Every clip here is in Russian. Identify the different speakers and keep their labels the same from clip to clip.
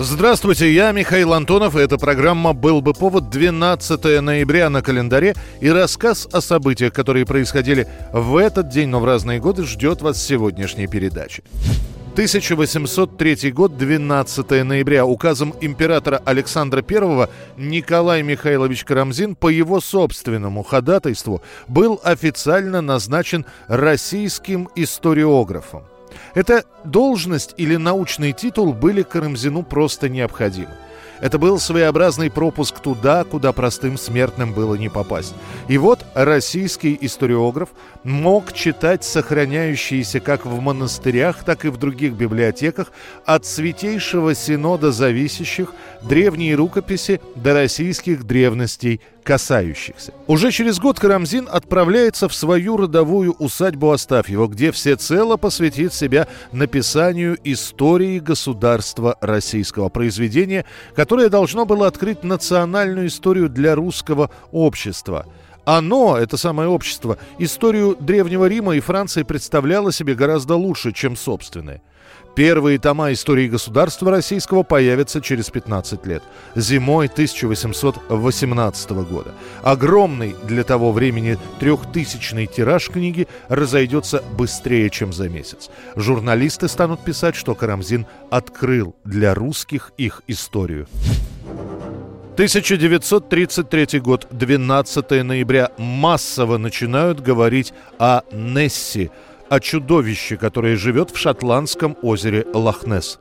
Speaker 1: Здравствуйте, я Михаил Антонов, и эта программа «Был бы повод» 12 ноября на календаре, и рассказ о событиях, которые происходили в этот день, но в разные годы, ждет вас в сегодняшней передаче. 1803 год, 12 ноября, указом императора Александра I Николай Михайлович Карамзин по его собственному ходатайству был официально назначен российским историографом. Эта должность или научный титул были Карамзину просто необходимы. Это был своеобразный пропуск туда, куда простым смертным было не попасть. И вот российский историограф мог читать сохраняющиеся как в монастырях, так и в других библиотеках от Святейшего Синода зависящих древние рукописи до российских древностей касающихся. Уже через год Карамзин отправляется в свою родовую усадьбу Астафьева, где всецело посвятит себя написанию истории государства российского произведения, которое должно было открыть национальную историю для русского общества. Оно, это самое общество, историю Древнего Рима и Франции представляло себе гораздо лучше, чем собственное. Первые тома истории государства российского появятся через 15 лет, зимой 1818 года. Огромный для того времени трехтысячный тираж книги разойдется быстрее, чем за месяц. Журналисты станут писать, что Карамзин открыл для русских их историю. 1933 год, 12 ноября. Массово начинают говорить о Несси, о чудовище, которое живет в шотландском озере Лохнес.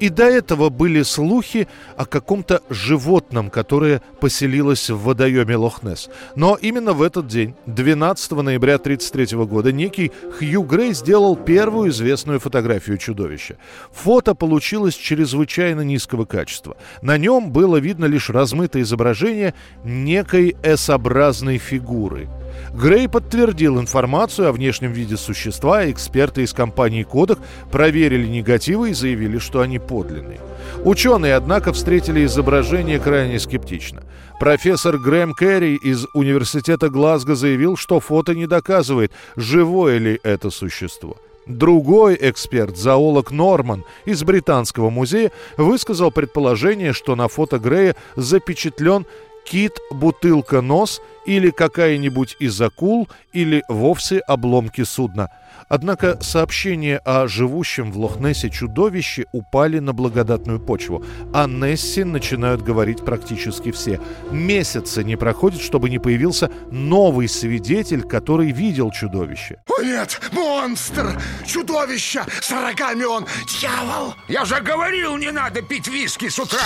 Speaker 1: И до этого были слухи о каком-то животном, которое поселилось в водоеме Лохнес. Но именно в этот день, 12 ноября 1933 года, некий Хью Грей сделал первую известную фотографию чудовища. Фото получилось чрезвычайно низкого качества. На нем было видно лишь размытое изображение некой S-образной фигуры – Грей подтвердил информацию о внешнем виде существа, эксперты из компании «Кодек» проверили негативы и заявили, что они подлинные. Ученые, однако, встретили изображение крайне скептично. Профессор Грэм Керри из Университета Глазго заявил, что фото не доказывает, живое ли это существо. Другой эксперт, зоолог Норман из Британского музея, высказал предположение, что на фото Грея запечатлен кит, бутылка, нос или какая-нибудь из акул, или вовсе обломки судна. Однако сообщения о живущем в Лохнессе чудовище упали на благодатную почву. О Нессе начинают говорить практически все. Месяца не проходит, чтобы не появился новый свидетель, который видел чудовище.
Speaker 2: О нет, монстр! Чудовище! С рогами он! Дьявол!
Speaker 3: Я же говорил, не надо пить виски с утра!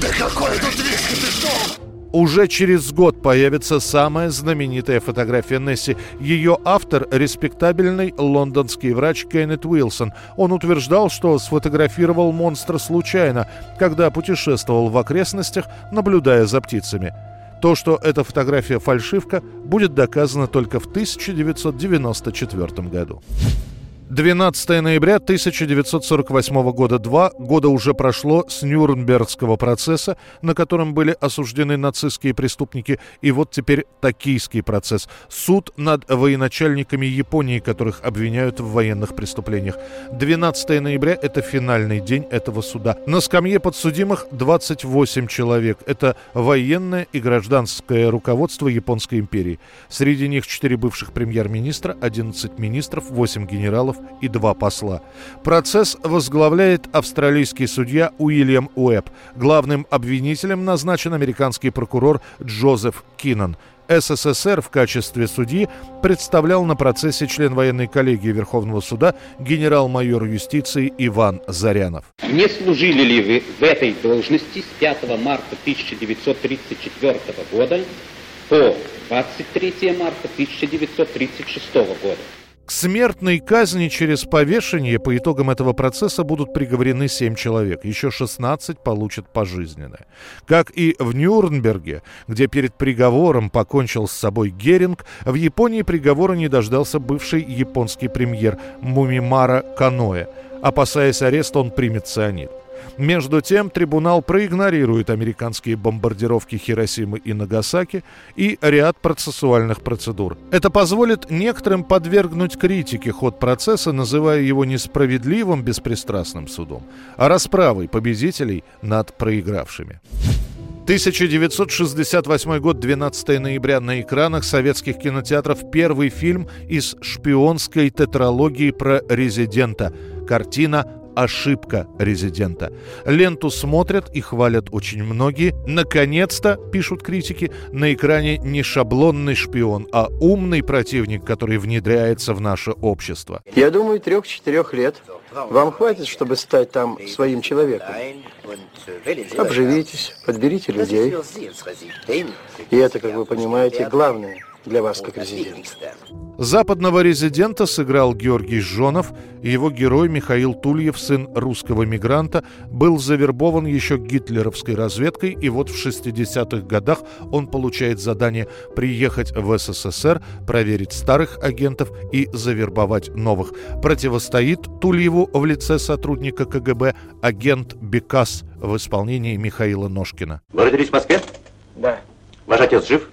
Speaker 2: Да какой тут виски ты что?
Speaker 1: Уже через год появится самая знаменитая фотография Несси. Ее автор – респектабельный лондонский врач Кеннет Уилсон. Он утверждал, что сфотографировал монстра случайно, когда путешествовал в окрестностях, наблюдая за птицами. То, что эта фотография фальшивка, будет доказано только в 1994 году. 12 ноября 1948 года. Два года уже прошло с Нюрнбергского процесса, на котором были осуждены нацистские преступники. И вот теперь токийский процесс. Суд над военачальниками Японии, которых обвиняют в военных преступлениях. 12 ноября – это финальный день этого суда. На скамье подсудимых 28 человек. Это военное и гражданское руководство Японской империи. Среди них 4 бывших премьер-министра, 11 министров, 8 генералов, и два посла. Процесс возглавляет австралийский судья Уильям Уэбб. Главным обвинителем назначен американский прокурор Джозеф Киннон. СССР в качестве судьи представлял на процессе член военной коллегии Верховного суда генерал-майор юстиции Иван Зарянов.
Speaker 4: Не служили ли вы в этой должности с 5 марта 1934 года по 23 марта 1936 года?
Speaker 1: К смертной казни через повешение по итогам этого процесса будут приговорены 7 человек, еще 16 получат пожизненное. Как и в Нюрнберге, где перед приговором покончил с собой Геринг, в Японии приговора не дождался бывший японский премьер Мумимара Каноэ. Опасаясь ареста, он примет цианид. Между тем, трибунал проигнорирует американские бомбардировки Хиросимы и Нагасаки и ряд процессуальных процедур. Это позволит некоторым подвергнуть критике ход процесса, называя его несправедливым беспристрастным судом, а расправой победителей над проигравшими. 1968 год, 12 ноября на экранах советских кинотеатров первый фильм из шпионской тетралогии про резидента. Картина ошибка резидента. Ленту смотрят и хвалят очень многие. Наконец-то, пишут критики, на экране не шаблонный шпион, а умный противник, который внедряется в наше общество.
Speaker 5: Я думаю, трех-четырех лет вам хватит, чтобы стать там своим человеком. Обживитесь, подберите людей. И это, как вы понимаете, главное – для вас как резидента.
Speaker 1: Западного резидента сыграл Георгий Жонов, его герой Михаил Тульев, сын русского мигранта, был завербован еще гитлеровской разведкой, и вот в 60-х годах он получает задание приехать в СССР, проверить старых агентов и завербовать новых. Противостоит Тульеву в лице сотрудника КГБ агент Бекас в исполнении Михаила Ножкина.
Speaker 6: Вы родились в Москве?
Speaker 5: Да.
Speaker 6: Ваш отец жив?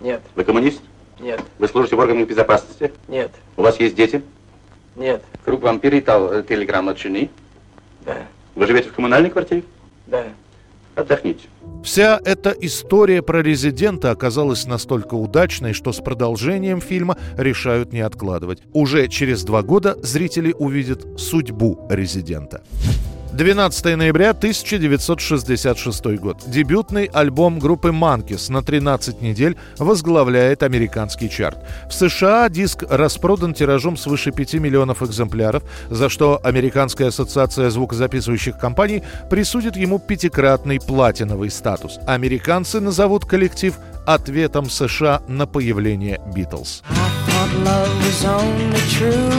Speaker 5: Нет.
Speaker 6: Вы коммунист?
Speaker 5: Нет.
Speaker 6: Вы служите в органах безопасности?
Speaker 5: Нет.
Speaker 6: У вас есть дети?
Speaker 5: Нет.
Speaker 6: Круг вам передал э, телеграмму от жены?
Speaker 5: Да.
Speaker 6: Вы живете в коммунальной квартире?
Speaker 5: Да.
Speaker 6: Отдохните.
Speaker 1: Вся эта история про резидента оказалась настолько удачной, что с продолжением фильма решают не откладывать. Уже через два года зрители увидят судьбу резидента. 12 ноября 1966 год. Дебютный альбом группы Monkeys на 13 недель возглавляет американский чарт. В США диск распродан тиражом свыше 5 миллионов экземпляров, за что Американская ассоциация звукозаписывающих компаний присудит ему пятикратный платиновый статус. Американцы назовут коллектив ответом США на появление Битлз. for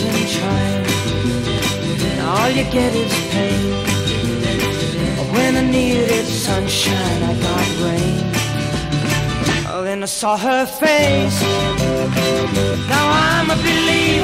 Speaker 1: What's the use in trying? All you get is pain. When I needed sunshine, I got rain. Oh, then I saw her face. Now I'm a believer,